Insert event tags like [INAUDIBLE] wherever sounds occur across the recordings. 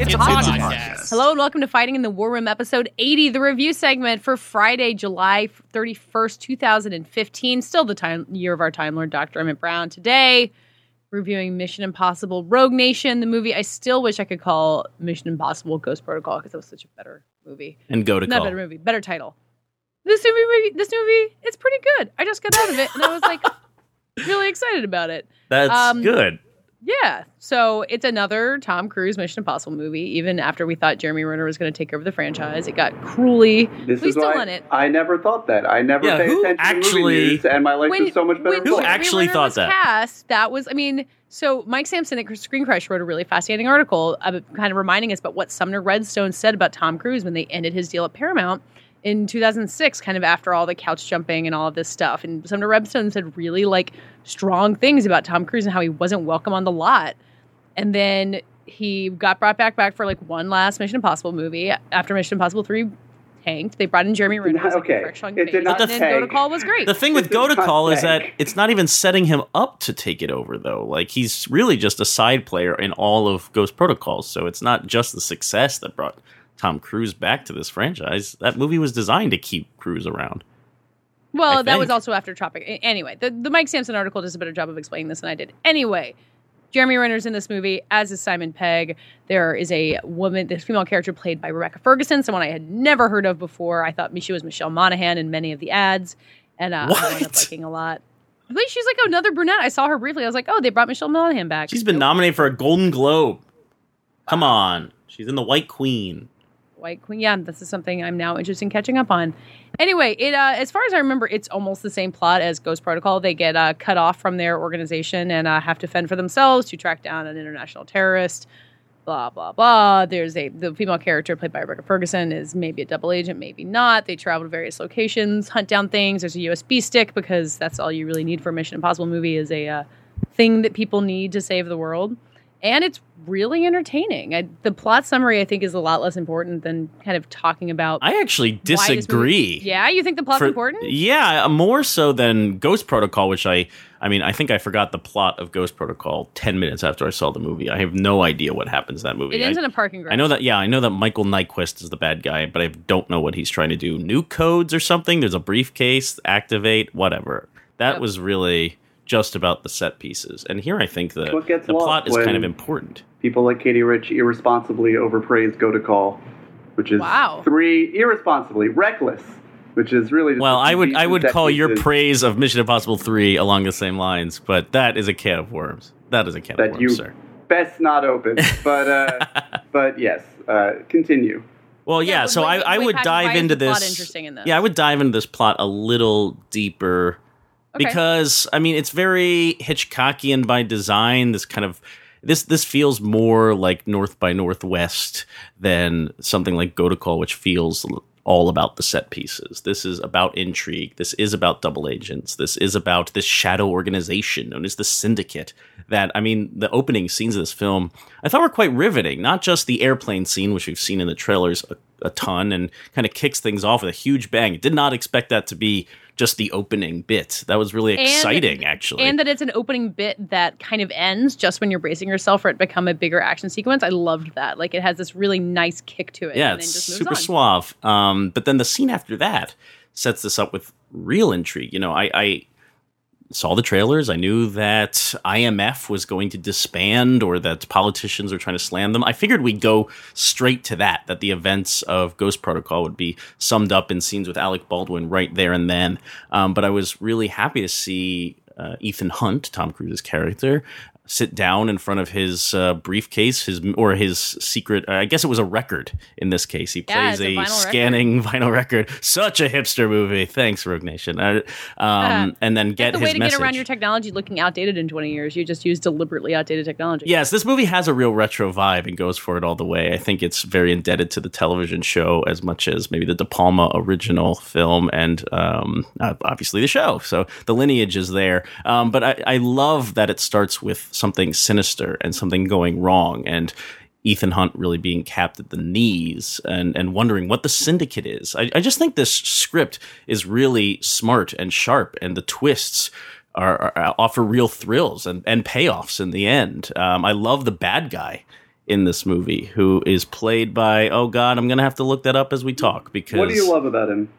It's, a podcast. Hello and welcome to Fighting in the War Room, episode 80, the review segment for Friday, July 31st, 2015. Still the time year of our Time Lord, Dr. Emmett Brown. Today, reviewing Mission Impossible Rogue Nation, the movie I still wish I could call Mission Impossible Ghost Protocol because it was such a better movie. And go to Not call. better movie, better title. This movie, this movie, it's pretty good. I just got out of it and I was like [LAUGHS] really excited about it. That's Um, good. Yeah. So it's another Tom Cruise Mission Impossible movie. Even after we thought Jeremy Renner was going to take over the franchise, it got cruelly. This Please is still why on it. I never thought that. I never Yeah, paid who attention to actually- movie news, and my life was so much better. when Who actually Renner thought was that? Cast, that was, I mean, so Mike Sampson at Screen Crush wrote a really fascinating article, uh, kind of reminding us about what Sumner Redstone said about Tom Cruise when they ended his deal at Paramount in 2006, kind of after all the couch jumping and all of this stuff. And Sumner Redstone said really like strong things about Tom Cruise and how he wasn't welcome on the lot. And then he got brought back back for like one last Mission Impossible movie after Mission Impossible 3 tanked. They brought in Jeremy Renner. as, like, Okay. fresh young It face, did not and then Go to. Call was great. The thing with This Go is to not Call is that it's not even setting him up to take it over, though. Like, he's really just a side player in all of Ghost Protocols. So it's not just the success that brought Tom Cruise back to this franchise. That movie was designed to keep Cruise around. Well, that was also after Tropic. Anyway, the, the Mike Sampson article does a better job of explaining this than I did. Anyway, Jeremy Renner's in this movie, as is Simon Pegg. There is a woman, this female character played by Rebecca Ferguson, someone I had never heard of before. I thought she was Michelle Monaghan in many of the ads, and uh, I wound up liking a lot. But she's like another brunette. I saw her briefly. I was like, oh, they brought Michelle Monaghan back. She's been Nope. nominated for a Golden Globe. Come on. She's in The White Queen. White Queen. Yeah, this is something I'm now interested in catching up on. Anyway, it uh, as far as I remember, it's almost the same plot as Ghost Protocol. They get uh, cut off from their organization and uh, have to fend for themselves to track down an international terrorist. Blah blah blah. There's a the female character played by Rebecca Ferguson is maybe a double agent, maybe not. They travel to various locations, hunt down things. There's a USB stick because that's all you really need for a Mission Impossible movie is a uh, thing that people need to save the world and it's really entertaining. I, the plot summary, I think, is a lot less important than kind of talking about. I actually this movie- disagree. yeah, you think the plot's For- important? Yeah, more so than Ghost Protocol, which I I mean, I think I forgot the plot of Ghost Protocol 10 minutes after I saw the movie. I have no idea what happens in that movie. It ends I, in a parking garage. I know that yeah, I know that Michael Nyqvist is the bad guy, but I don't know what he's trying to do. New codes or something? There's a briefcase, activate, whatever. That Yep. was really just about the set pieces. And here I think the gets the plot is kind of important. People like Katie Rich irresponsibly overpraise Ghost Protocol, which is Wow. three irresponsibly reckless, which is really just Well, a I would I would set call your praise of Mission Impossible 3 along the same lines, but that is a can of worms. That is a can of that worms, you sir. best not open. [LAUGHS] But uh, but yes, uh, continue. Well, Yeah, yeah. so wait, I, I wait, would Patrick, dive why is into the plot this. interesting in this? Yeah, I would dive into this plot a little deeper Okay. because I mean it's very Hitchcockian by design. This kind of this this feels more like North by Northwest than something like Ghost Protocol, which feels all about the set pieces. This is about intrigue. This is about double agents. This is about this shadow organization known as the Syndicate. That I mean, the opening scenes of this film I thought were quite riveting. Not just the airplane scene, which we've seen in the trailers a, a ton, and kind of kicks things off with a huge bang. Did not expect that to be just the opening bit. That was really And- exciting, actually. And that it's an opening bit that kind of ends just when you're bracing yourself for it to become a bigger action sequence. I loved that. Like it has this really nice kick to it. yeah, and then it's just moves super on. suave. Um, but then the scene after that sets this up with real intrigue. You know, I, I saw the trailers. I knew that IMF was going to disband or that politicians were trying to slam them. I figured we'd go straight to that, that the events of Ghost Protocol would be summed up in scenes with Alec Baldwin right there and then. Um, but I was really happy to see uh, Ethan Hunt, Tom Cruise's character, sit down in front of his uh, briefcase, his or his secret. Uh, I guess it was a record in this case. He Yeah, plays a vinyl scanning [LAUGHS] vinyl record. Such a hipster movie. Thanks, Rogue Nation. Uh, um, and then get the his way to message. get around your technology looking outdated in 20 years. You just use deliberately outdated technology. Yes, this movie has a real retro vibe and goes for it all the way. I think it's very indebted to the television show as much as maybe the De Palma original film and um, obviously the show. So the lineage is there. Um, but I, I love that it starts with something sinister and something going wrong and Ethan Hunt really being capped at the knees and, and wondering what the syndicate is. I, I just think this script is really smart and sharp, and the twists are, are offer real thrills and, and payoffs in the end. Um, I love the bad guy in this movie who is played by oh god I'm gonna have to look that up as we talk because What do you love about him?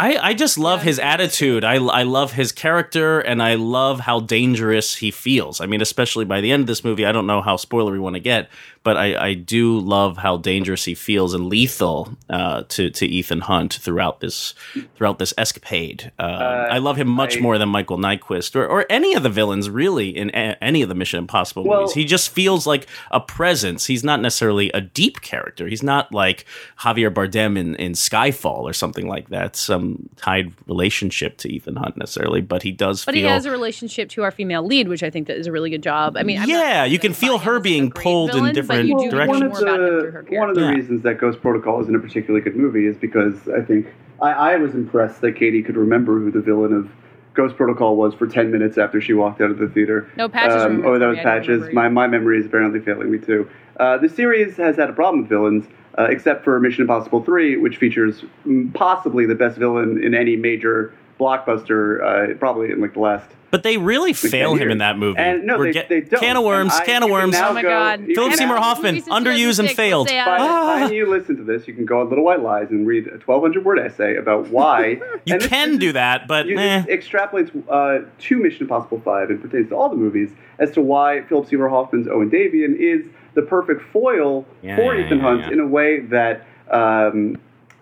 I, I just love his attitude. I, I love his character, and I love how dangerous he feels. I mean, especially by the end of this movie, I don't know how spoilery we want to get, but I, I do love how dangerous he feels and lethal uh, to to Ethan Hunt throughout this throughout this escapade. Uh, I love him much I- more than Michael Nyqvist or, or any of the villains really in a, any of the Mission Impossible Well- movies. He just feels like a presence. He's not necessarily a deep character. He's not like Javier Bardem in, in Skyfall or something like that. Some tied relationship to Ethan Hunt necessarily, but he does But feel. he has a relationship to our female lead, which I think that is a really good job. I mean, I'm not yeah, you can feel her him as a being great pulled in villain, different but you do directions. One of more about him through her the one of the Yeah. reasons that Ghost Protocol isn't a particularly good movie is because I think I, I was impressed that Katie could remember who the villain of Ghost Protocol was for ten minutes after she walked out of the theater. No, Patches Um, oh, that was me. Patches. My my memory is apparently failing me too. Uh, the series has had a problem with villains, uh, except for Mission Impossible Three, which features mm, possibly the best villain in any major blockbuster, uh, probably in like the last but they really fail him in that movie. And no, We're they, get- they don't. Can of worms, I- can of worms. Oh my go- God. Philip Seymour Hoffman, underused and failed. we'll By uh, the time you listen to this, you can go on Little White Lies and read a 1,200 word essay about [LAUGHS] why. You and can this do that, but You, eh. this extrapolates uh, to Mission Impossible 5 and pertains to all the movies as to why Philip Seymour Hoffman's Owen Davian is the perfect foil Yeah, for yeah, Ethan yeah, Hunt yeah. in a way that um,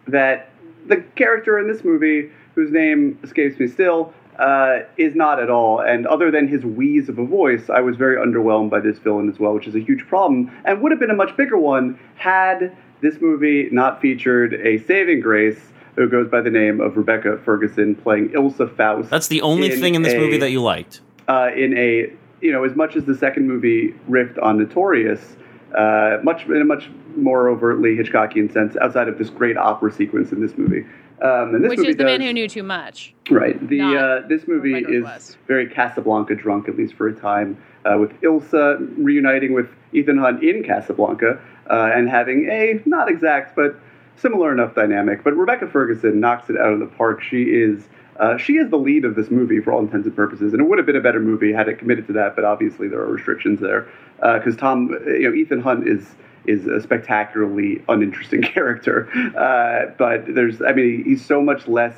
that the character in this movie, whose name escapes me still, uh, is not at all. And other than his wheeze of a voice, I was very underwhelmed by this villain as well, which is a huge problem, and would have been a much bigger one had this movie not featured a saving grace who goes by the name of Rebecca Ferguson playing Ilsa Faust. That's the only in thing in this a- movie that you liked. uh, in a you know as much as the second movie riffed on Notorious, uh, much in a much more overtly Hitchcockian sense, outside of this great opera sequence in this movie. Um, and this which is the man who knew too much. Right. The uh, this movie is very Casablanca drunk, at least for a time, uh, with Ilsa reuniting with Ethan Hunt in Casablanca uh, and having a not exact but similar enough dynamic. But Rebecca Ferguson knocks it out of the park. She is. Uh, she is the lead of this movie for all intents and purposes, and it would have been a better movie had it committed to that. But obviously, there are restrictions there because Tom, you know, Ethan Hunt is is a spectacularly uninteresting [LAUGHS] character. Uh, but there's, I mean, he's so much less.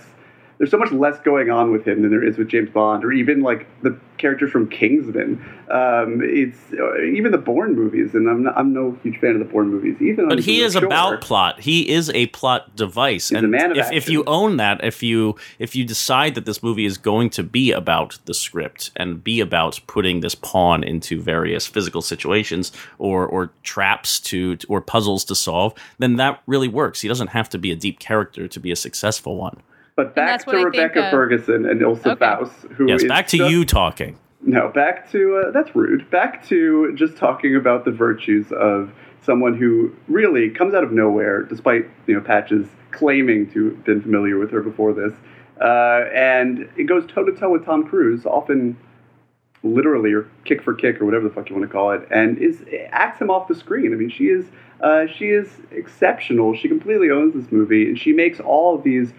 There's so much less going on with him than there is with James Bond, or even like the characters from Kingsman. Um, it's uh, even the Bourne movies, and I'm not, I'm no huge fan of the Bourne movies. Ethan, But he is mature. about plot. He is a plot device. He's and a man of if, if you own that, if you if you decide that this movie is going to be about the script and be about putting this pawn into various physical situations or or traps to or puzzles to solve, then that really works. He doesn't have to be a deep character to be a successful one. But back to what I think, Rebecca uh, Ferguson and Ilsa Okay. Faust, who Yes, is back to just- you talking. No, back to uh, that's rude. Back to just talking about the virtues of someone who really comes out of nowhere, despite you know Patches claiming to have been familiar with her before this, uh, and it goes toe to toe with Tom Cruise, often literally or kick for kick or whatever the fuck you want to call it, and is acts him off the screen. I mean, she is uh, she is exceptional. She completely owns this movie, and she makes all of these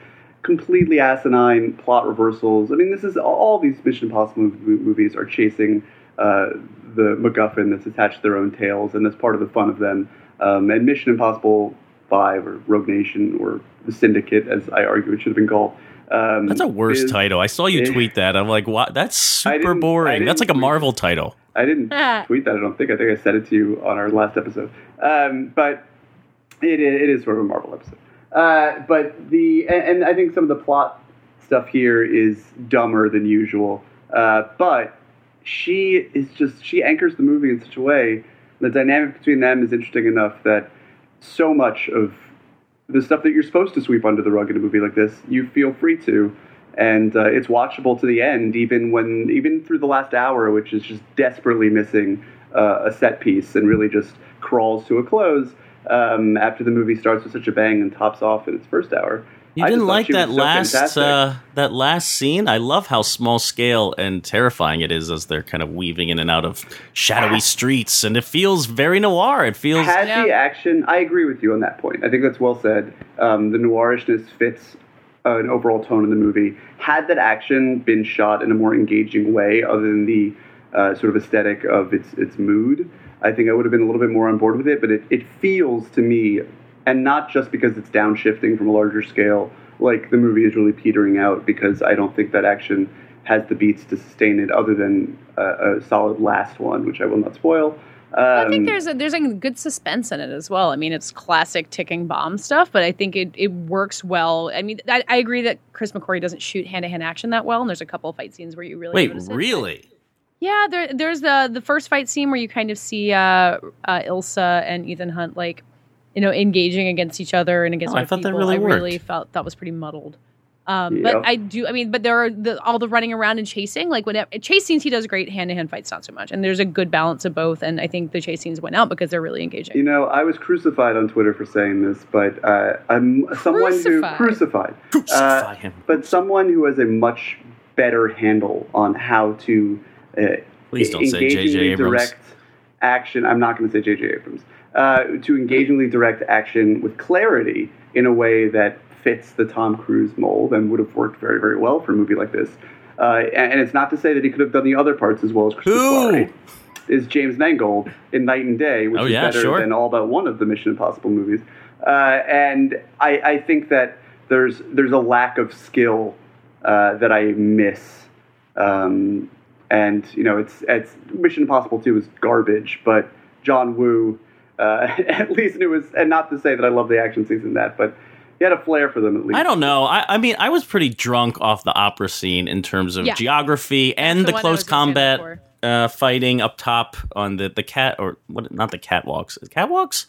completely asinine plot reversals. I mean, this is all these Mission Impossible movies are chasing uh, the MacGuffin that's attached to their own tails, and that's part of the fun of them. Um, and Mission Impossible Five or Rogue Nation or the Syndicate, as I argue it should have been called. Um, That's a worse is- title. I saw you tweet that. I'm like, what? That's super boring. That's like a Marvel title. I didn't [LAUGHS] Ah. tweet that. I don't think. I think I said it to you on our last episode. Um, but it, it is sort of a Marvel episode. Uh, but the and, and I think some of the plot stuff here is dumber than usual. Uh, but she is just she anchors the movie in such a way. The dynamic between them is interesting enough that so much of the stuff that you're supposed to sweep under the rug in a movie like this, you feel free to, and uh, it's watchable to the end, even when even through the last hour, which is just desperately missing uh, a set piece and really just crawls to a close um, after the movie starts with such a bang and tops off in its first hour. You I didn't like that so last uh, that last scene. I love how small scale and terrifying it is as they're kind of weaving in and out of shadowy [SIGHS] streets, and it feels very noir. It feels Had Yeah. the action, I agree with you on that point. I think that's well said. Um, the noirishness fits uh, an overall tone in the movie. Had that action been shot in a more engaging way, other than the uh, sort of aesthetic of its its mood, I think I would have been a little bit more on board with it. But it, it feels to me, and not just because it's downshifting from a larger scale, like the movie is really petering out because I don't think that action has the beats to sustain it, other than uh, a solid last one, which I will not spoil. I think Um, there's a, there's like good suspense in it as well. I mean, it's classic ticking bomb stuff, but I think it, it works well. I mean, I, I agree that Chris McQuarrie doesn't shoot hand to hand action that well, and there's a couple of fight scenes where you really wait, notice it. Really? Yeah, there, there's the the first fight scene where you kind of see uh, uh, Ilsa and Ethan Hunt like, you know, engaging against each other and against Oh, I other thought that people. really I really felt that was pretty muddled. Um, Yeah. But I do. I mean, but there are the, all the running around and chasing. Like when it, chase scenes, he does great. Hand to hand fights, not so much. And there's a good balance of both. And I think the chase scenes went out because they're really engaging. You know, I was crucified on Twitter for saying this, but uh, I'm someone Crucified? who crucified. Crucify Uh, him. But someone who has a much better handle on how to uh, Please don't say J.J. Abrams. direct action. I'm not going to say J.J. Abrams. Uh, to engagingly direct action with clarity in a way that fits the Tom Cruise mold and would have worked very, very well for a movie like this. Uh, and, and it's not to say that he could have done the other parts as well as Chris Who? Is James Mangold in Knight and Day, which Oh, is yeah, better sure. than all but one of the Mission Impossible movies. Uh, and I, I think that there's there's a lack of skill uh, that I miss. Um, and you know, it's it's Mission Impossible Two is garbage, but John Woo uh, [LAUGHS] at least it was. And not to say that I love the action scenes in that, but he had a flair for them at least. I don't know. I, I mean, I was pretty drunk off the opera scene in terms of Yeah. geography and the the, close was gonna say that combat uh, fighting up top on the the cat or what? Not the catwalks. Catwalks.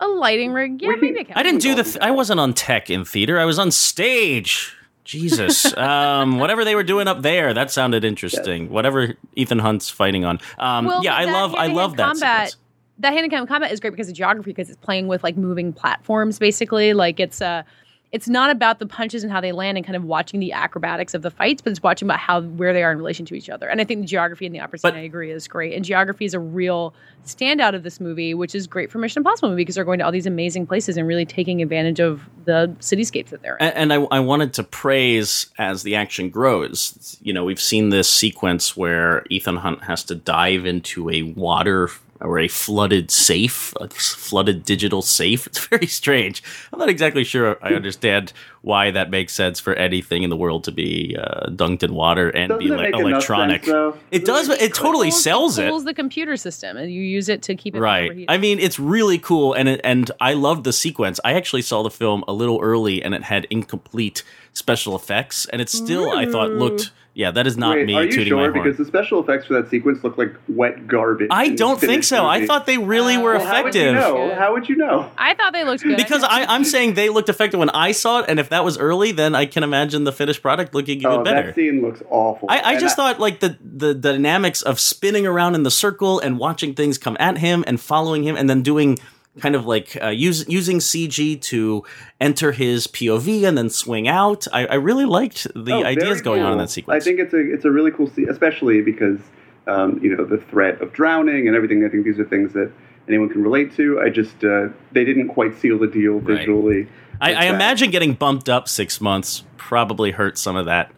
a lighting rig, yeah, We can- maybe. a I didn't do the. Th- I wasn't on tech in theater. I was on stage. Jesus, um, whatever they were doing up there, that sounded interesting. Whatever Ethan Hunt's fighting on, um, Well, yeah, I love, I love that. combat. That hand to hand combat is great because of geography, because it's playing with like moving platforms, basically. Like it's uh it's not about the punches and how they land and kind of watching the acrobatics of the fights, but it's watching about how where they are in relation to each other. And I think the geography in the scene, But- I agree, is great. And geography is a real standout of this movie, which is great for Mission Impossible movie because they're going to all these amazing places and really taking advantage of the cityscapes that they're in. And, and I, I wanted to praise as the action grows. You know, we've seen this sequence where Ethan Hunt has to dive into a water or a flooded safe, a flooded digital safe. It's [LAUGHS] very strange. I'm not exactly sure I understand why that makes sense for anything in the world to be uh, dunked in water and Doesn't be like electronic. sense, it does. It totally Pulls- sells it. pulls the computer system and you use it to keep it Right. I mean, it's really cool, and it, and I love the sequence. I actually saw the film a little early, and it had incomplete special effects, and it still I thought looked. Yeah, that is not Wait, me are you tooting my sure? horn. Because the special effects for that sequence look like wet garbage. I don't think finished so. I thought they really were Well, how would you effective. know? How would you know? I thought they looked good. Because I, I'm saying they looked effective when I saw it, and if that was early, then I can imagine the finished product looking even Oh, better. that scene looks awful. I, I And just thought like the the dynamics of spinning around in the circle and watching things come at him and following him and then doing kind of like uh, use, using CG to enter his POV and then swing out. I, I really liked the Oh, ideas going on in that sequence. I think it's a it's a really cool scene, especially because um, you know the threat of drowning and everything. I think these are things that anyone can relate to. I just uh, they didn't quite seal the deal Right. visually. I, I imagine getting bumped up six months probably hurt some of that,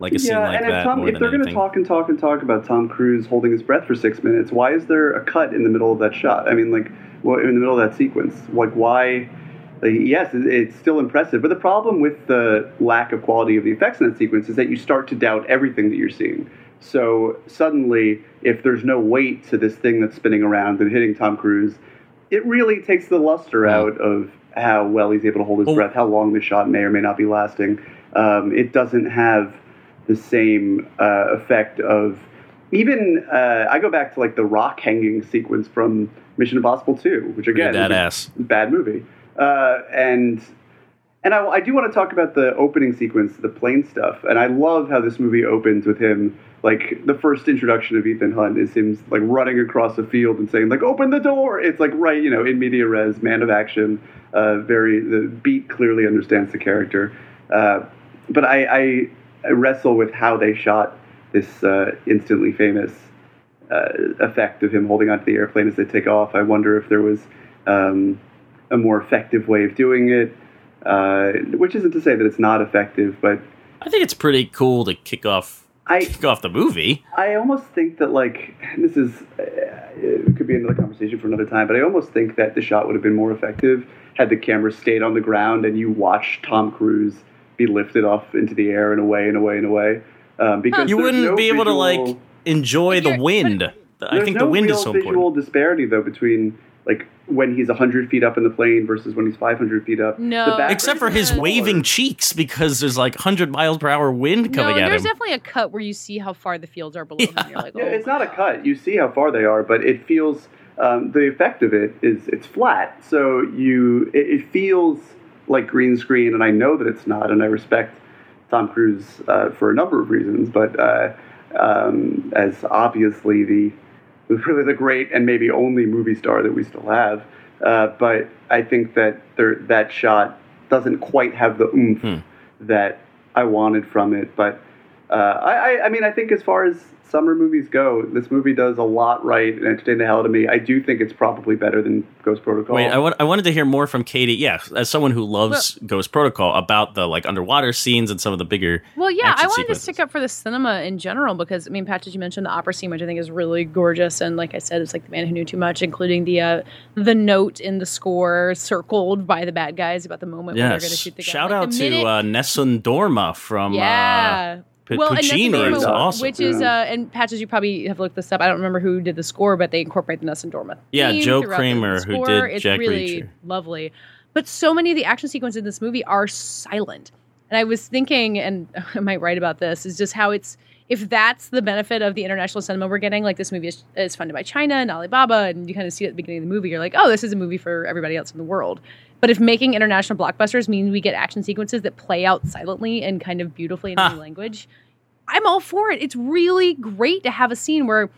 like a scene like and if, that Tom, if they're going to talk and talk and talk about Tom Cruise holding his breath for six minutes, why is there a cut in the middle of that shot? I mean, like, well, in the middle of that sequence, like, why? Like, yes, it- it's still impressive, but the problem with the lack of quality of the effects in that sequence is that you start to doubt everything that you're seeing. So suddenly, if there's no weight to this thing that's spinning around and hitting Tom Cruise, it really takes the luster out of how well he's able to hold his Well- breath, how long the shot may or may not be lasting. Um, it doesn't have the same uh, effect of even uh, I go back to like the rock hanging sequence from Mission Impossible 2, which again Pretty is a badass. bad movie. Uh, and and I, I do want to talk about the opening sequence, the plane stuff. And I love how this movie opens with him like the first introduction of Ethan Hunt is him like running across a field and saying like "Open the door!" It's like right, you know, in media res, man of action. Uh, very the beat clearly understands the character. Uh, but I, I, I wrestle with how they shot this uh, instantly famous uh, effect of him holding onto the airplane as they take off. I wonder if there was um, a more effective way of doing it, uh, which isn't to say that it's not effective, but I think it's pretty cool to kick off I kick off the movie. I almost think that like this is uh, it could be another conversation for another time, but I almost think that the shot would have been more effective had the camera stayed on the ground and you watched Tom Cruise be lifted off into the air and away and away and away. Um, because You wouldn't no be able to like enjoy the wind. I think no the wind real is so important. visual disparity though between like when he's 100 feet up in the plane versus when he's 500 feet up. No. Except for his waving cheeks because there's like 100 miles per hour wind coming no, at him. there's definitely a cut where you see how far the fields are below them. You're like, oh, Yeah, it's not a cut. You see how far they are, but it feels um, the effect of it is it's flat. So you it, it feels like green screen, and I know that it's not, and I respect Tom Cruise uh, for a number of reasons, but uh, um, as obviously the really the great and maybe only movie star that we still have. Uh, but I think that there, that shot doesn't quite have the oomph that I wanted from it. But uh, I, I, I mean, I think as far as summer movies go, this movie does a lot right and entertain the hell out of me. I do think it's probably better than Ghost Protocol. Wait, I, want, I wanted to hear more from Katie. Yeah, as someone who loves Ghost Protocol, about the like underwater scenes and some of the bigger. Well, yeah, I wanted sequences. to stick up for the cinema in general because I mean, Pat, did you mention the opera scene, which I think is really gorgeous, and like I said, it's like the man who knew too much, including the uh, the note in the score circled by the bad guys about the moment when they're going to shoot the gun. Shout Like, out the to minute- uh, Nessun Dorma from yeah. uh, P- well, and Puccini. Nessun It was Dorma, awesome. Which is, uh, and Patches, you probably have looked this up. I don't remember who did the score, but they incorporate the Nessun Dorma. Yeah, Joe Kraemer, who score. did It's Jack really Reacher. lovely. But so many of the action sequences in this movie are silent. And I was thinking, and [LAUGHS] I might write about this, is just how it's if that's the benefit of the international cinema we're getting, like this movie is, is funded by China and Alibaba, and you kind of see it at the beginning of the movie, you're like, oh, this is a movie for everybody else in the world. But if making international blockbusters means we get action sequences that play out silently and kind of beautifully in any language, I'm all for it. It's really great to have a scene where,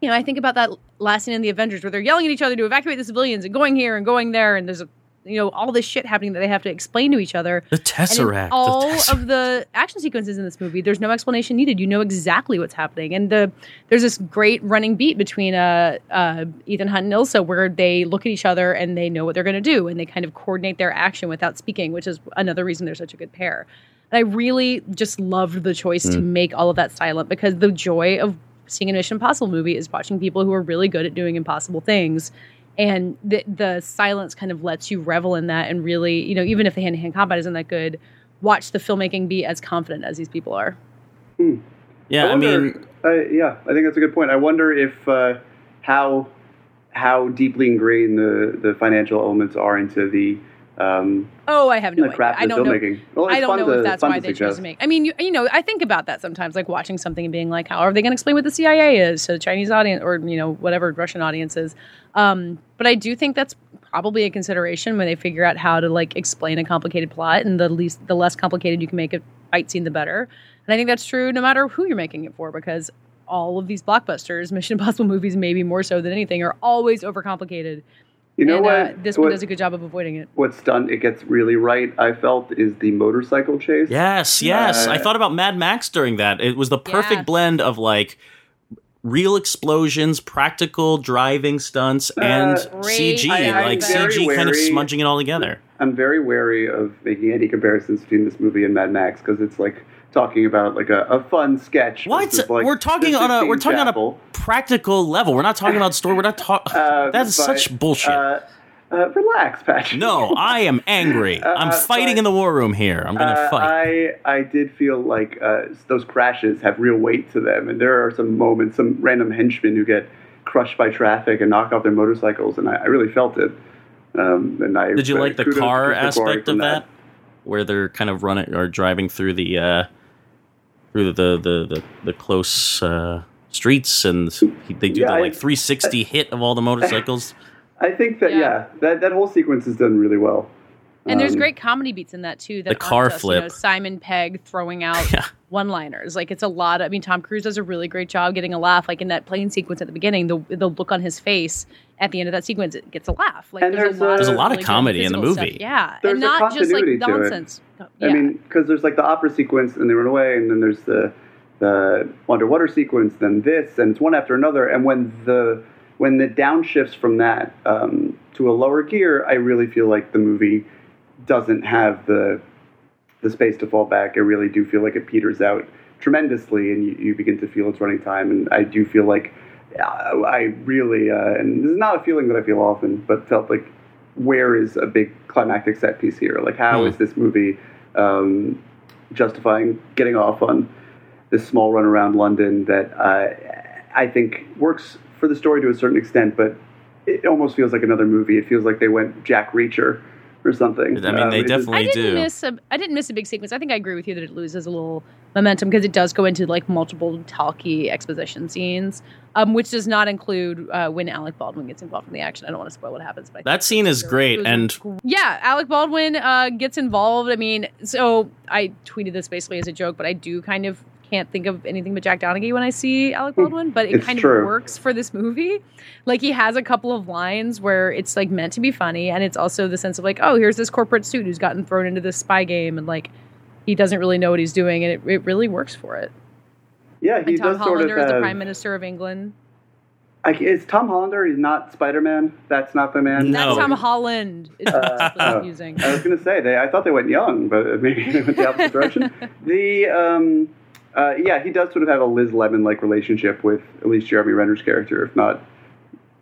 you know, I think about that last scene in the Avengers where they're yelling at each other to evacuate the civilians and going here and going there, and there's a you know all this shit happening that they have to explain to each other. the Tesseract. the all Tesseract. of the action sequences in this movie, there's no explanation needed. You know exactly what's happening, and the there's this great running beat between uh, uh, Ethan Hunt and Ilsa where they look at each other and they know what they're going to do, and they kind of coordinate their action without speaking, which is another reason they're such a good pair. And I really just loved the choice to make all of that silent because the joy of seeing a Mission Impossible movie is watching people who are really good at doing impossible things and the the silence kind of lets you revel in that and really you know even if the hand to hand combat isn't that good watch the filmmaking be as confident as these people are yeah, I wonder- mean, uh, yeah, I think that's a good point. I wonder if uh, how how deeply ingrained the, the financial elements are into the um, oh i have no idea i don't know. Well, I don't know to- if that's why they chose to make. I mean, you, you know, I think about that sometimes, like watching something and being like, "How are they going to explain what the CIA is to the Chinese audience, or you know, whatever Russian audience is?" Um, but I do think that's probably a consideration when they figure out how to like explain a complicated plot, and the least, the less complicated you can make a fight scene, the better. And I think that's true no matter who you're making it for, because all of these blockbusters, [LAUGHS] Mission Impossible movies, maybe more so than anything, are always overcomplicated. You know and, what? Uh, this one what, does a good job of avoiding it. What's done? It gets really right. I felt is the motorcycle chase. yes, yes. I Uh, thought about Mad Max during that. It was the perfect Yes. blend of like real explosions, practical driving stunts, and Great CG, I- like very CG kind of smudging it all together. I'm very wary of making any comparisons between this movie and Mad Max because it's like talking about like a, a fun sketch. What? like, we're talking on a we're talking on a practical level. We're not talking about story. We're not talking. [LAUGHS] Uh, That's but, such bullshit. Uh, uh, relax, Patrick. no, I am [LAUGHS] angry. I'm Uh, fighting but- in the war room here. I'm gonna Uh, fight. I I did feel like uh, those crashes have real weight to them, and there are some moments, some random henchmen who get crushed by traffic and knock off their motorcycles, and I, I really felt it. Um, and I Did you like the car aspect of that, where they're kind of running or driving through the uh, through the the the, the close uh, streets, and they do Yeah, the like 360 hit of all the motorcycles. I think that Yeah. yeah, that that whole sequence is done really well. And there's Um, great comedy beats in that too. That The car aren't just, you know, flip. Simon Pegg throwing out [LAUGHS] Yeah. One-liners. Like it's a lot. Of, I mean, Tom Cruise does a really great job getting a laugh. Like in that plane sequence at the beginning, the the look on his face at the end of that sequence it gets a laugh. Like And there's, there's a- a There's a lot, lot of really comedy in the physical stuff. movie. Yeah, There's and a not just like continuity to it. nonsense. Yeah. I mean, because there's like the opera sequence, and they run away, and then there's the the underwater sequence, then this, and it's one after another. And when the when the downshifts from that um, to a lower gear, I really feel like the movie doesn't have the the space to fall back. I really do feel like it peters out tremendously, and you, you begin to feel its running time. And I do feel like uh, I really, uh, and this is not a feeling that I feel often, but felt like where is a big climactic set piece here? Like, how Hmm. is this movie um, justifying getting off on this small run around London that uh, I think works for the story to a certain extent, but it almost feels like another movie. It feels like they went Jack Reacher or something. I mean, they it just- definitely- I didn't do. miss a I didn't miss a big sequence. I think I agree with you that it loses a little momentum because it does go into like multiple talky exposition scenes, um, which does not include uh, when Alec Baldwin gets involved in the action. I don't want to spoil what happens, but I That scene is great, and gr- yeah, Alec Baldwin uh, gets involved. I mean, so I tweeted this basically as a joke, but I do kind of can't think of anything but Jack Donaghy when I see Alec Baldwin, but it Hmm. It's kind true. of works for this movie. Like he has a couple of lines where it's like meant to be funny, and it's also the sense of like, oh, here's this corporate suit who's gotten thrown into this spy game, and like he doesn't really know what he's doing, and it, it really works for it. yeah, he And Tom does sort of Hollander is the have- Prime Minister of England. I, is Tom Hollander? He's not Spider Man. That's not the man. No. That's Tom Holland. Is Uh, uh, oh. using. I was going to say they. I thought they went young, but maybe they went the opposite direction. [LAUGHS] The um, uh, yeah, he does sort of have a Liz Lemon like relationship with at least Jeremy Renner's character, if not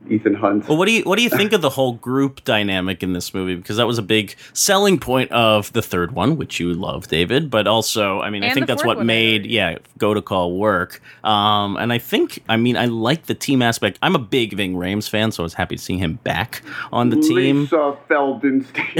Ethan Hunt. Well, what do you what do you think of the whole group dynamic in this movie? Because that was a big selling point of the third one, which you love, David. But also, I mean, I think that's what made yeah go to call work. Um, and I think, I mean, I like the team aspect. I'm a big Ving Rhames fan, so I was happy to see him back on the team. Lisa Feldenstein.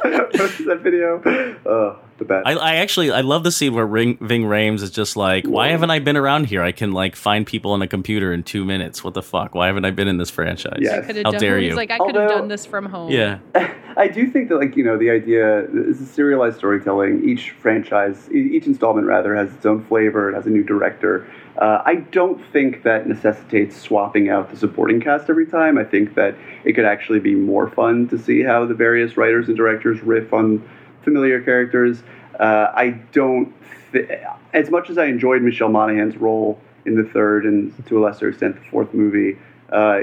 [LAUGHS] what is that video? Oh, the best. I, I actually I love the scene where Ring, Ving Rhames is just like, why haven't I been around here? I can like find people on a computer in two minutes. What the fuck? Why haven't I been in this franchise? Yes. How done, dare he's you? like, I could have done this from home. Yeah. [LAUGHS] I do think that, like, you know, the idea is a serialized storytelling. Each franchise, e- each installment rather, has its own flavor. It has a new director. Uh, I don't think that necessitates swapping out the supporting cast every time. I think that it could actually be more fun to see how the various writers and directors riff on familiar characters. Uh, I don't, th- as much as I enjoyed Michelle Monaghan's role in the third and to a lesser extent the fourth movie, uh,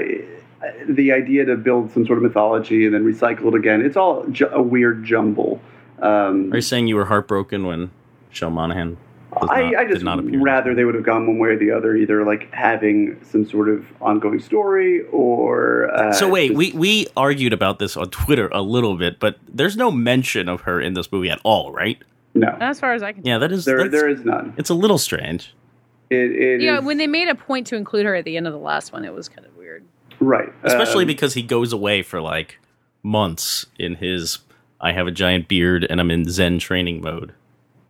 the idea to build some sort of mythology and then recycle it again, it's all ju- a weird jumble. Um, Are you saying you were heartbroken when Michelle Monaghan I, not, I just not appear? rather they would have gone one way or the other, either like having some sort of ongoing story or. Uh, So wait, just- we we argued about this on Twitter a little bit, but there's no mention of her in this movie at all, right? no, As far as I can Yeah, that is there. There is none. It's a little strange. It, it you know, is- when they made a point to include her at the end of the last one, it was kind of weird. right, Especially um, because he goes away for like months in his I have a giant beard and I'm in Zen training mode.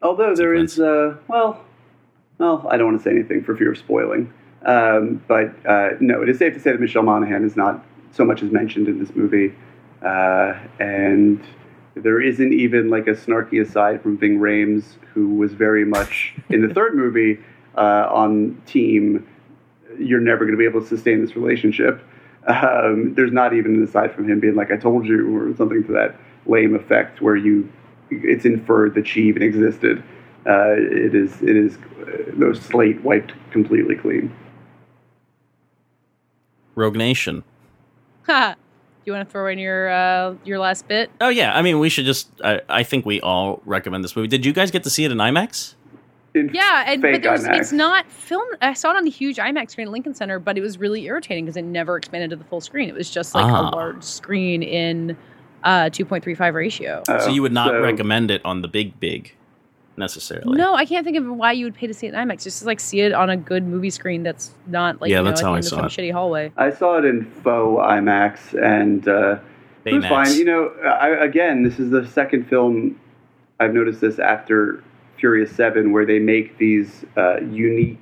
Although there is, uh, well, well, I don't want to say anything for fear of spoiling. Um, but uh, no, it is safe to say that Michelle Monaghan is not so much as mentioned in this movie, uh, and there isn't even like a snarky aside from Ving Rhames, who was very much in the third movie uh, on team. You're never going to be able to sustain this relationship. Um, there's not even an aside from him being like, "I told you," or something to that lame effect, where you it's inferred that she even existed. Uh, it is it is uh, no slate wiped completely clean. Rogue Nation. Ha! [LAUGHS] Do you want to throw in your uh, your last bit? Oh yeah, I mean we should just I, I think we all recommend this movie. Did you guys get to see it in IMAX? In Yeah, and but there's, IMAX. it's not filmed. I saw it on the huge IMAX screen at Lincoln Center, but it was really irritating because it never expanded to the full screen. It was just like Ah. a large screen in uh, 2.35 ratio. Oh, so you would not so- recommend it on the big big necessarily. No, I can't think of why you would pay to see it in IMAX. Just like see it on a good movie screen that's not like Yeah, you know, that's at the how I saw some it. shitty hallway. I saw it in faux IMAX, and uh, it was fine. You know, I, again, this is the second film I've noticed this after Furious Seven, where they make these uh, unique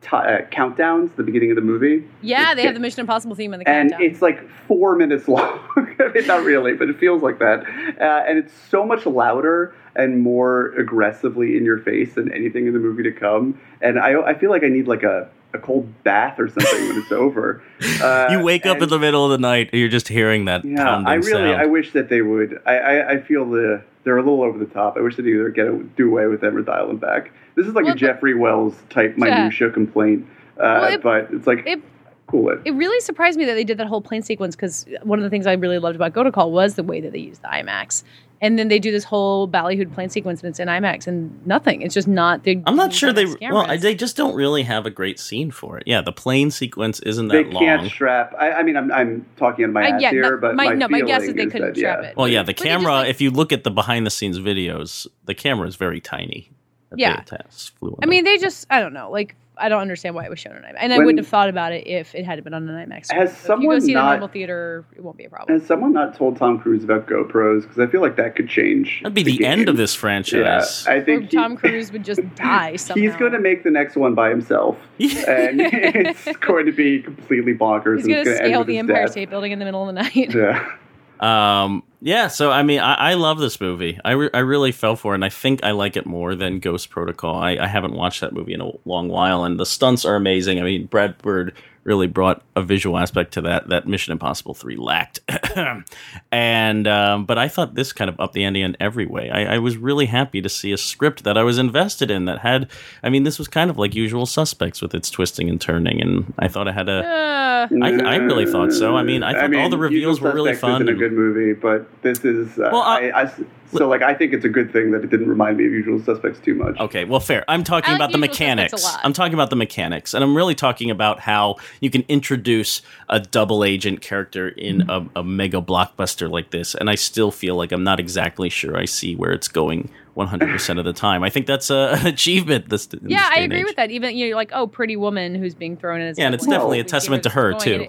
t- uh, countdowns at the beginning of the movie. Yeah, It- they have the Mission Impossible theme in the and countdown. And it's like four minutes long. [LAUGHS] I mean, not really, but it feels like that. Uh, and it's so much louder and more aggressively in your face than anything in the movie to come. And I, I feel like I need like a, a cold bath or something when it's over. [LAUGHS] Uh, you wake up in the middle of the night and you're just hearing that yeah, I really, sound. I wish that they would. I, I, I feel the they're a little over the top. I wish they'd either get a, do away with them or dial them back. This is like Well, a Jeffrey Wells type Yeah. minutia complaint, uh, Well, it- but it's like it- cool it. it really surprised me that they did that whole plane sequence because one of the things I really loved about Ghost Protocol was the way that they used the IMAX. And then they do this whole ballyhooed plane sequence and it's in IMAX and nothing. It's just not. I'm not sure they. IMAX Well, cameras. they just don't really have a great scene for it. Yeah, the plane sequence isn't that They that can't strap. I, I mean, I'm, I'm talking in my I- ass yeah, here, but my- my, no, my guess is feeling they couldn't that, strap yeah. it. Well, yeah, the But just, camera. like- if you look at the behind the scenes videos, the camera is very tiny. That Yeah. they attach- flew on I mean, they just, I don't know. Like, I don't understand why it was shown on IMAX. And I wouldn't have thought about it if it had been on an IMAX. screen. Has So if you someone go see it in a not- normal theater, it won't be a problem. Has someone not told Tom Cruise about GoPros? Because I feel like that could change. that'd be the, end of this Yeah, franchise. I Or think he- Tom Cruise would just [LAUGHS] die somehow. He's going to make the next one by himself, [LAUGHS] and it's going to be completely bonkers. He's and going to gonna end scale the Empire death. State Building in the middle of the night. Yeah. Um, yeah, so I mean, I, I love this movie. I, re- I really fell for it, and I think I like it more than Ghost Protocol. I, I haven't watched that movie in a long while, and the stunts are amazing. I mean, Brad Bird really brought a visual aspect to that that Mission Impossible Three lacked. [CLEARS THROAT] and um, but I thought this kind of upped the ante in every way. I, I was really happy to see a script that I was invested in that had. I mean, this was kind of like Usual Suspects with its twisting and turning, and I thought it had a. Uh, I, I really thought so. I mean, I thought all the reveals Usual were really Suspects fun. Isn't a good movie, but this is. Uh, Well, I- I, I- so like I think it's a good thing that it didn't remind me of Usual Suspects too much. Okay, well, fair. I'm talking I like about the Usual Suspects a mechanics. lot. I'm talking about the mechanics, and I'm really talking about how you can introduce a double agent character in a, a mega blockbuster like this, and I still feel like I'm not exactly sure I see where it's going 100 percent of the time. I think that's a, [LAUGHS] an achievement. This, in yeah, this I agree with that. Even you're like, oh, Pretty Woman who's being thrown in as Yeah, and it's definitely a testament to her, where this too.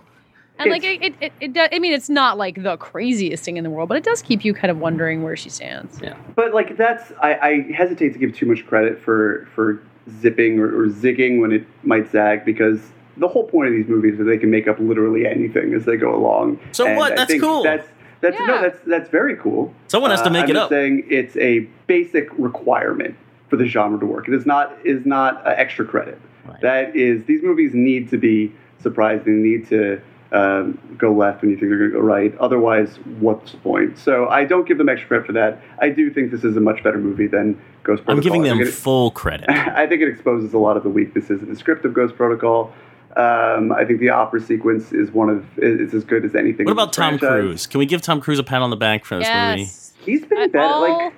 Going. And, and like it, it, it, it, does, I mean, it's not like the craziest thing in the world, but it does keep you kind of wondering where she stands. Yeah. But like that's I, I hesitate to give too much credit for for zipping or, or zigging when it might zag because the whole point of these movies is they can make up literally anything as they go along. So And what? I That's cool. That's that's no, that's that's very cool. Someone has to Uh, make I'm it just up. saying it's a basic requirement for the genre to work. It is not is not uh, extra credit. Right. That is these movies need to be surprising. Need to um, go left when you think they're going to go right. Otherwise, what's the point? So I don't give them extra credit for that. I do think this is a much better movie than Ghost Protocol. I'm giving them it- full credit. [LAUGHS] I think it exposes a lot of the weaknesses in the script of Ghost Protocol. Um, I think the opera sequence is one of it's as good as anything. What about Tom franchise. Cruise? Can we give Tom Cruise a pat on the back for this movie? Yes. He's been I- better. all, Like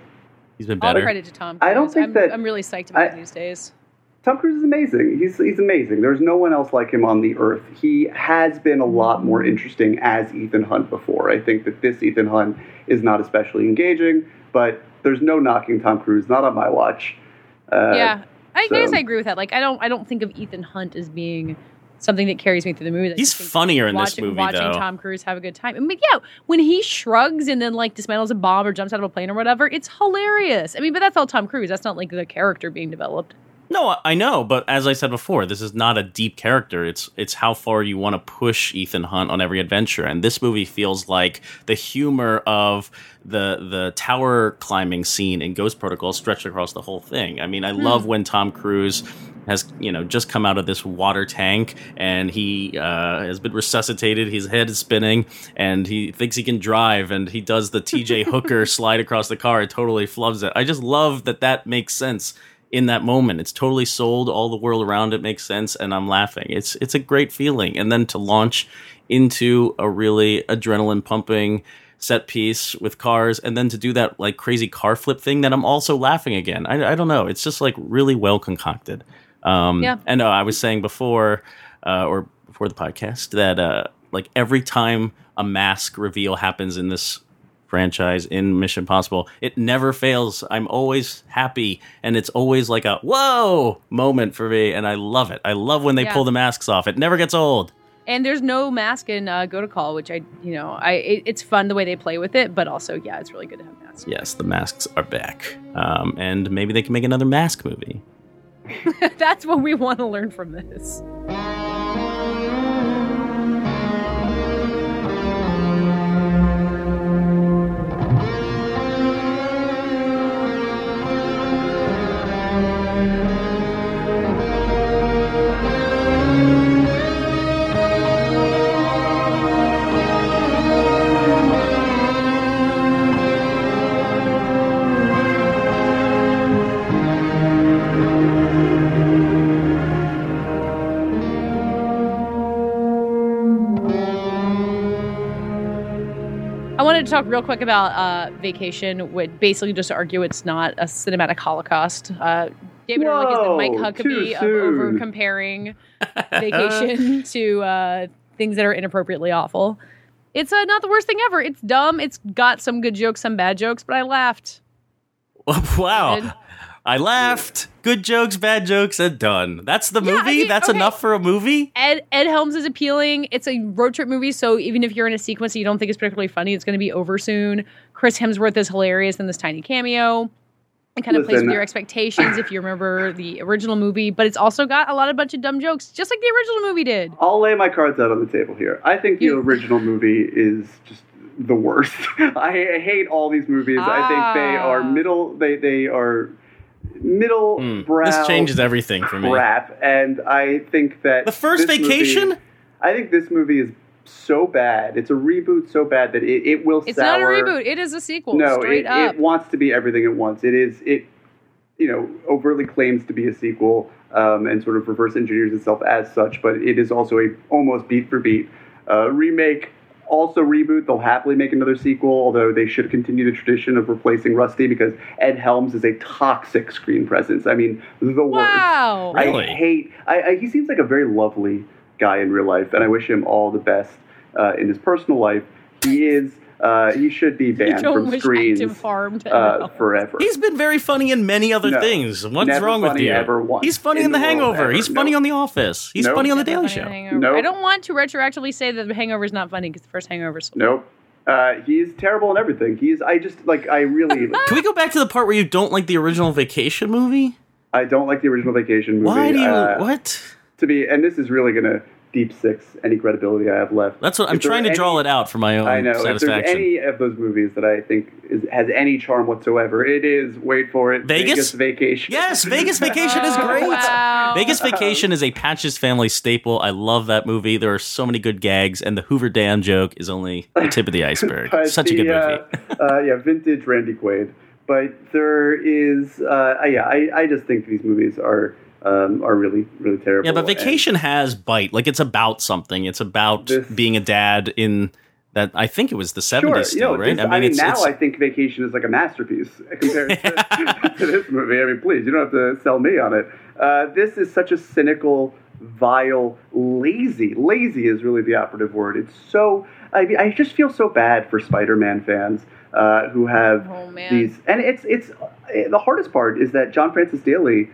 He's been all better. credit to Tom Cruise. I don't think I'm, that- I'm really psyched about I- these days. Tom Cruise is amazing. He's he's amazing. There's no one else like him on the earth. He has been a lot more interesting as Ethan Hunt before. I think that this Ethan Hunt is not especially engaging, but there's no knocking Tom Cruise. Not on my watch. Uh, yeah, I so- guess I agree with that. Like, I don't, I don't think of Ethan Hunt as being something that carries me through the movie. I He's funnier in this watching, movie, watching though. Tom Cruise have a good time. I mean, yeah, when he shrugs and then like dismantles a bomb or jumps out of a plane or whatever, it's hilarious. I mean, but that's all Tom Cruise. That's not like the character being developed. No, I- know, but as I said before, this is not a deep character. It's it's how far you want to push Ethan Hunt on every adventure, and this movie feels like the humor of the the tower climbing scene in Ghost Protocol stretched across the whole thing. I mean, I love when Tom Cruise has you know just come out of this water tank and he uh, has been resuscitated. His head is spinning, and he thinks he can drive, and he does the T.J. Hooker [LAUGHS] slide across the car. It totally flubs it. I just love that that makes sense in that moment. It's totally sold. All the world around it makes sense, and I'm laughing. It's it's a great feeling. And then to launch into a really adrenaline pumping set piece with cars, and then to do that like crazy car flip thing, that I'm also laughing again. I, I don't know. It's just like really well concocted. Um, Yeah. And uh, I was saying before, uh, or before the podcast, that uh, like every time a mask reveal happens in this franchise in Mission Impossible. It never fails. I'm always happy, and it's always like a whoa moment for me, and I love it. I love when they Yeah. pull the masks off. It never gets old. And there's no mask in uh, Ghost Protocol, which I, you know, I it, it's fun the way they play with it, but also, yeah, it's really good to have masks. Yes, the masks are back, um, and maybe they can make another mask movie. [LAUGHS] That's what we want to learn from this. Wanted to talk real quick about uh, Vacation, would basically just argue it's not a cinematic holocaust. Uh, David Ehrlich is the Mike Huckabee of over comparing Vacation [LAUGHS] to uh, things that are inappropriately awful. It's uh, not the worst thing ever. It's dumb. It's got some good jokes, some bad jokes, but I laughed. [LAUGHS] wow. Good. I laughed. Good jokes, bad jokes, and done. That's the Yeah, I movie? mean, That's okay. enough for a movie? Ed Ed Helms is appealing. It's a road trip movie, so even if you're in a sequence that you don't think is particularly funny, it's going to be over soon. Chris Hemsworth is hilarious in this tiny cameo. It kind of plays with your expectations if you remember the original movie, but it's also got a lot of bunch of dumb jokes, just like the original movie did. I'll lay my cards out on the table here. I think the You- original movie is just the worst. [LAUGHS] I hate all these movies. I think they Ah. are middle. They they are middle Hmm. brow. This changes everything for me. crap. And I think that The first this vacation? movie- I think this movie is so bad. It's a reboot so bad that it, it will It's sour. not a reboot; it is a sequel. No, straight it, up. it wants to be everything at once. It is it, you know, overtly claims to be a sequel um, and sort of reverse engineers itself as such, but it is also a almost beat for beat uh, remake. Also reboot. They'll happily make another sequel, although they should continue the tradition of replacing Rusty because Ed Helms is a toxic screen presence. I mean, the worst. wow. Really? I hate. I, I, he seems like a very lovely guy in real life, and I wish him all the best uh, in his personal life. He is. Uh, he should be [LAUGHS] You banned don't from wish screens active harm to uh, forever. He's been very funny in many other No. things. What's Never wrong with you? ever once He's funny in, in The the Hangover. ever. He's funny on The Office. He's Nope. funny on The Daily Show. Hangover. Nope. I don't want to retroactively say that the Hangover is not funny because the first Hangover is nope. Uh, he's terrible in everything. He's. I just like. I really. [LAUGHS] Can we go back to the part where you don't like the original Vacation movie? I don't like the original Vacation movie. Why do you? uh, what? To be, and this is really gonna deep six any credibility I have left. That's what I'm trying are to draw it out for my own I know. If there's any of those movies that I think is, has any charm whatsoever, it is wait for it, Vegas? Vacation. Yes, Vegas Vacation is Oh, great. [LAUGHS] wow. Vegas Vacation is a Patches family staple. I love that movie. There are so many good gags, and the Hoover Dam joke is only [LAUGHS] the tip of the iceberg. But Such a good movie. Uh, uh, yeah, vintage Randy Quaid. But there is, uh, yeah, I, I just think these movies are um, are really really terrible. Yeah, but and- Vacation has bite. Like it's about something. It's about This- being a dad in that. I think it was the Sure, seventies, you still, know, right? this- I mean, it's, now it's- I think Vacation is like a masterpiece [LAUGHS] compared to, [LAUGHS] to this movie. I mean, please, you don't have to sell me on it. Uh, this is such a cynical, vile, lazy. Lazy is really the operative word. It's so. I mean, I just feel so bad for Spider-Man fans uh, who have Oh, these, and it's it's the hardest part is that John Francis Daley.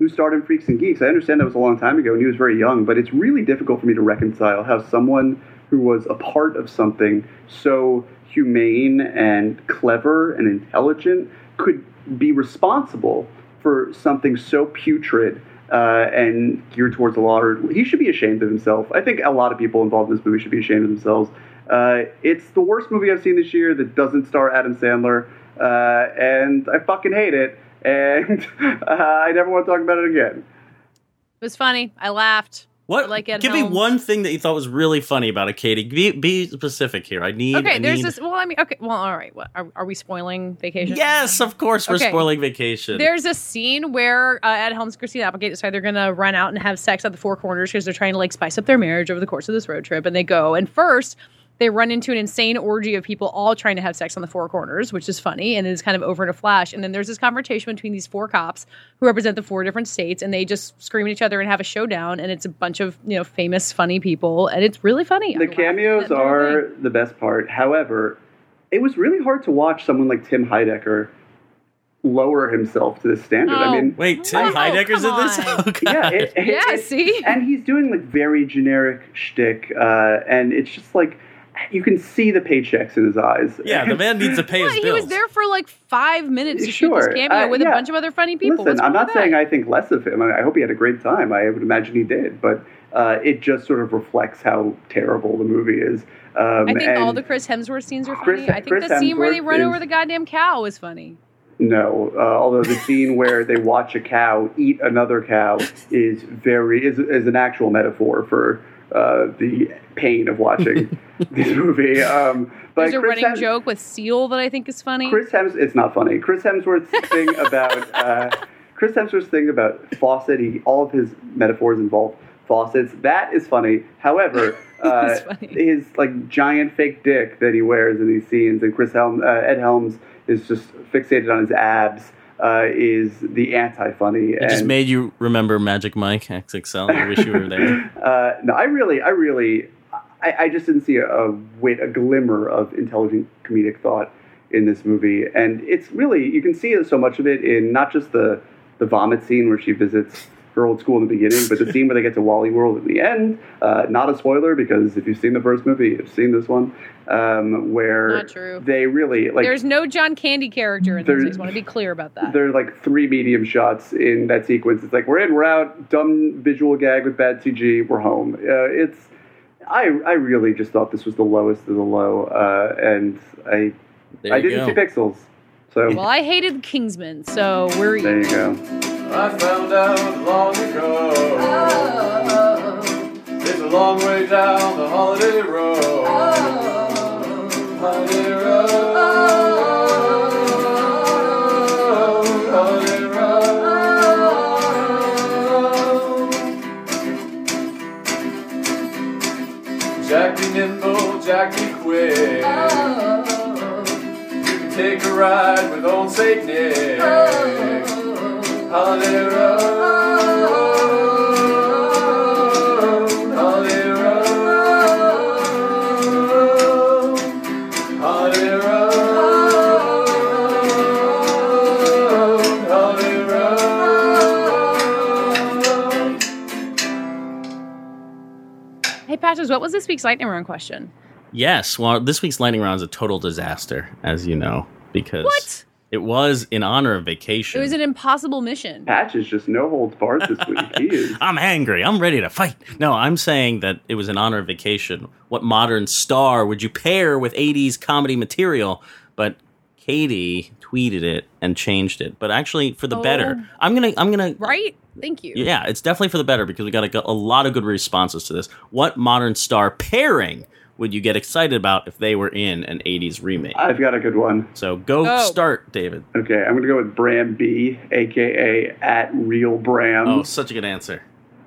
Who starred in Freaks and Geeks? I understand that was a long time ago, and he was very young. But it's really difficult for me to reconcile how someone who was a part of something so humane and clever and intelligent could be responsible for something so putrid uh, and geared towards a lot. Of, he should be ashamed of himself. I think a lot of people involved in this movie should be ashamed of themselves. Uh, it's the worst movie I've seen this year that doesn't star Adam Sandler, uh, and I fucking hate it. And [LAUGHS] uh, I never want to talk about it again. It was funny. I laughed. what? I like Ed give Helms. me one thing that you thought was really funny about it, Katey. Be, be specific here. I need. Okay, I there's need- this. Well, I mean, okay. Well, all right. What are, are we spoiling Vacation? Yes, of course we're Okay. spoiling Vacation. There's a scene where uh, Ed Helms and Christina Applegate decide they're going to run out and have sex at the Four Corners because they're trying to like spice up their marriage over the course of this road trip. And they go, and first they run into an insane orgy of people all trying to have sex on the Four Corners, which is funny and is kind of over in a flash. And then there's this conversation between these four cops who represent the four different states, and they just scream at each other and have a showdown. And it's a bunch of you know famous, funny people, and it's really funny. The cameos at the whole are thing. the best part. However, it was really hard to watch someone like Tim Heidecker lower himself to this standard. Oh. I mean, Wait, Tim Oh, Heidecker's in this? [LAUGHS] Oh, yeah, it, it- Yeah, it- see? and he's doing like very generic shtick, uh, and it's just like, you can see the paychecks in his eyes. Yeah, the man needs to pay What, his he bills. was there for like five minutes to shoot Sure. this cameo Uh, with yeah. a bunch of other funny people. Listen, I'm not with that? saying I think less of him. I, I hope he had a great time. I would imagine he did, but uh, it just sort of reflects how terrible the movie is. Um, I think all the Chris Hemsworth scenes are Chris- funny. I think Chris the scene where they run is- over the goddamn cow is funny. No, uh, although the scene where they watch a cow eat another cow is very is, is an actual metaphor for uh, the pain of watching [LAUGHS] this movie. Um, but There's a Chris running Hems- joke with Seal that I think is funny. Chris Hems it's not funny. Chris Hemsworth's [LAUGHS] thing about uh, Chris Hemsworth's thing about faucet. He all of his metaphors involve faucets. That is funny. However, [LAUGHS] uh, funny. his like giant fake dick that he wears in these scenes, and Chris Helm, uh, Ed Helms is just fixated on his abs. Uh, is the anti-funny it just made you remember Magic Mike XXL. I wish you were there. [LAUGHS] uh, no, I really, I really, I, I just didn't see a, a wait, a glimmer of intelligent comedic thought in this movie, and it's really you can see so much of it in not just the the vomit scene where she visits her old school in the beginning, but the scene where they get to Wally World at the end. Uh, not a spoiler because if you've seen the first movie, you've seen this one, um, where Not true. they really like There's no John Candy character in this. I just want to be clear about that. there are like three medium shots in that sequence. It's like we're in, we're out, dumb visual gag with bad CG, we're home. Uh, it's I I really just thought this was the lowest of the low, uh, and I I didn't go. see pixels. So Well, I hated Kingsman, so we're there you go. I found out long ago. Oh. It's a long way down the holiday road. Oh. Holiday road. Holiday road. Jack be nimble, Jack be quick. Oh. You can take a ride with old Saint Nick. Holiday what was this week's lightning round question? Yes. Well, this week's lightning round is a total disaster, as you know, because What? It was in honor of vacation. It was an impossible mission. Patch is just no holds barred this week. He [LAUGHS] is. I'm angry. I'm ready to fight. No, I'm saying that it was in honor of vacation. What modern star would you pair with 80s comedy material? But Katey tweeted it and changed it. But actually, for the Oh. better. I'm gonna. I'm gonna. Right? Thank you. Yeah, it's definitely for the better because we got a, a lot of good responses to this. What modern star pairing would you get excited about if they were in an 80s remake? I've got a good one. so go Go. start, David. Okay, I'm gonna go with Bram B, aka at Real Bram. Oh, such a good answer.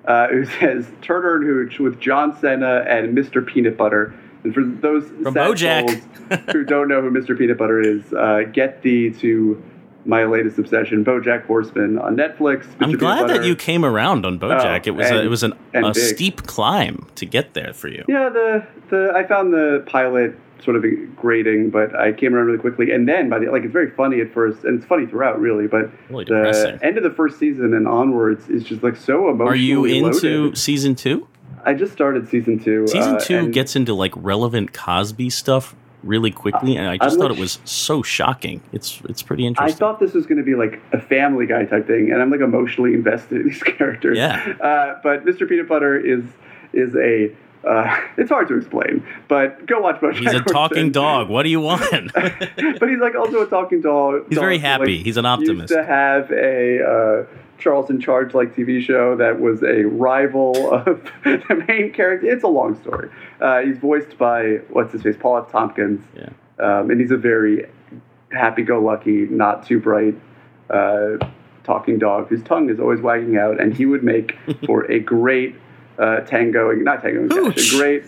uh, who says Turner and Hooch with John Cena and Mr. Peanut Butter. And for those From sad BoJack. souls who don't know who Mr. Peanut Butter is, uh, get thee to my latest obsession, BoJack Horseman on Netflix. I'm glad that you came around on BoJack. Oh, it was a, it was an, a big. steep climb to get there for you. Yeah, the the I found the pilot sort of grating, but I came around really quickly. And then by the like, it's very funny at first, and it's funny throughout, really. But Really the depressing. end of the first season and onwards is just like so emotional. Are you into season two? I just started season two. Season uh, two and- gets into like relevant Cosby stuff really quickly, and I just I'm thought like- it was so shocking. It's it's pretty interesting. I thought this was going to be like a Family Guy type thing, and I'm like emotionally [LAUGHS] invested in these characters. Yeah. Uh, but Mr. Peanut Butter is is a. Uh, it's hard to explain, but go watch BoJack He's a Horseman. talking dog. What do you want? [LAUGHS] [LAUGHS] but he's like also a talking dog. He's very dog who, happy. like, He's an optimist. Used to have a uh, Charles in Charge like TV show that was a rival of [LAUGHS] the main character. It's a long story. Uh, he's voiced by what's his face, Paul F. Tompkins. Yeah. Um, and he's a very happy-go-lucky, not too bright uh, talking dog whose tongue is always wagging out, and he would make [LAUGHS] for a great uh, tangoing, not tangoing, Hooch. a great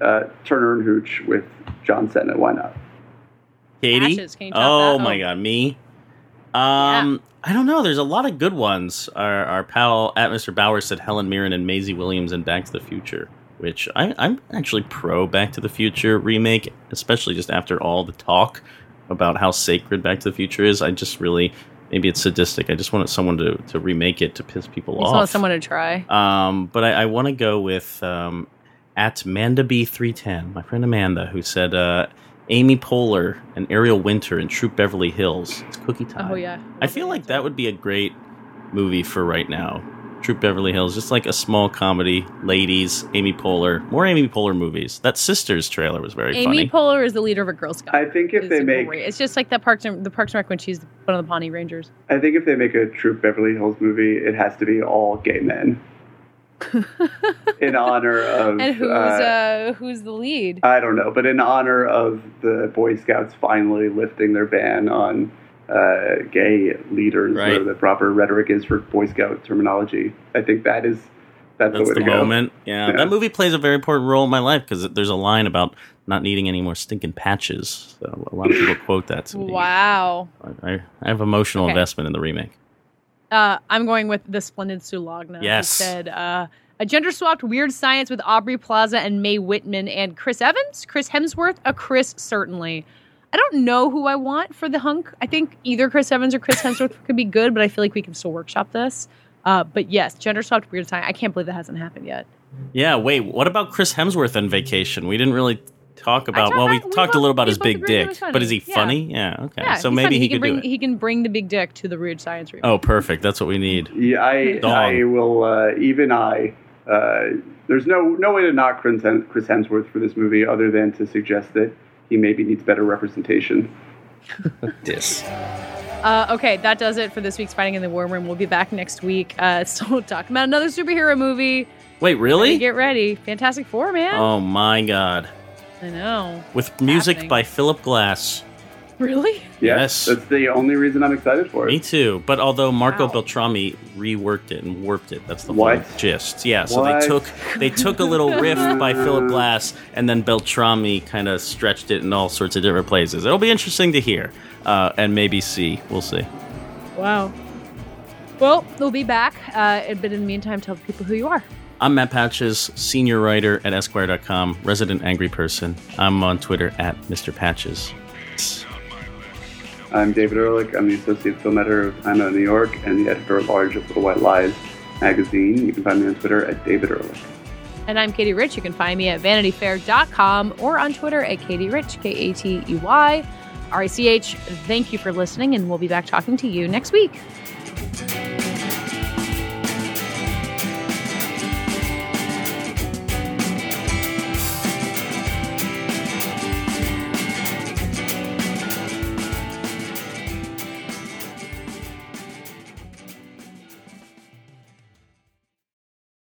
uh, Turner and Hooch with John Cena. Why not? Katey? Patches, can you oh that? my Oh. god, me? Um, I don't know. There's a lot of good ones. Our, our pal at Mr. Bauer said Helen Mirren and Maisie Williams in Back to the Future, which I, I'm actually pro Back to the Future remake, especially just after all the talk about how sacred Back to the Future is. I just really maybe it's sadistic. I just wanted someone to, to remake it to piss people You just off. want someone to try. Um, but I, I want to go with um, at MandaB310, my friend Amanda, who said uh, Amy Poehler and Ariel Winter in Troop Beverly Hills. It's cookie oh, time. Oh yeah. I feel like that would be a great movie for right now. Troop Beverly Hills, just like a small comedy, ladies, Amy Poehler, more Amy Poehler movies. That Sisters trailer was very Amy funny. Poehler is the leader of a Girl Scout. I think if It's they make, great- it's just like that Parks and the Parks and Rec when she's one of the Pawnee Rangers. I think if they make a Troop Beverly Hills movie, it has to be all gay men. In honor of And who's uh, uh, who's the lead? I don't know, but in honor of the Boy Scouts finally lifting their ban on uh, gay leaders, Right. where the proper rhetoric is for Boy Scout terminology. I think that is that's, That's the way the to go. moment. Yeah, Yeah. that movie plays a very important role in my life because there's a line about not needing any more stinking patches. So a lot of people quote that to me. Wow. I, I have emotional Okay. investment in the remake. Uh, I'm going with the splendid Sulagna. Yes. said uh, a gender swapped weird science with Aubrey Plaza and Mae Whitman and Chris Evans, Chris Hemsworth, a Chris certainly. I don't know who I want for the hunk. I think either Chris Evans or Chris [LAUGHS] Hemsworth could be good, but I feel like we can still workshop this. Uh, but yes, gender swapped weird science. I can't believe that hasn't happened yet. Yeah, wait, what about Chris Hemsworth on vacation? We didn't really talk about. talked well, we about- we talked a little about his big dick, but is he Yeah. funny? Yeah, okay. Yeah, so he's maybe funny. he, can could bring do it. he can bring the big dick to the weird science remake. oh, perfect. That's what we need. Yeah, I, Dong. I will. Uh, even I. Uh, there's no no way to knock Chris Hem- Chris Hemsworth for this movie other than to suggest that he maybe needs better representation. [LAUGHS] This. Uh, okay, that does it for this week's Fighting in the War Room. We'll be back next week. Uh, [LAUGHS] still talking about another superhero movie. Wait, really? Get ready, Fantastic Four, man. Oh my god. I know. With music happening. by Philip Glass. Really? Yes. that's the only reason I'm excited for it. Me too. But although Marco Wow. Beltrami reworked it and warped it, that's the What? whole gist. Yeah. So What? they took they took a little [LAUGHS] riff by Philip Glass, and then Beltrami kind of stretched it in all sorts of different places. It'll be interesting to hear uh, and maybe see. We'll see. Wow. Well, we'll be back. Uh, but in the meantime, tell the people who you are. I'm Matt Patches, senior writer at Esquire.com, resident angry person. I'm on Twitter at Mr. Patches. I'm David Ehrlich. I'm the associate film editor of Time Out New York and the editor at large of Little White Lies magazine. You can find me on Twitter at David Ehrlich. And I'm Katey Rich. You can find me at vanityfair.com or on Twitter at Katey Rich, K A T E Y R I C H. Thank you for listening, and we'll be back talking to you next week.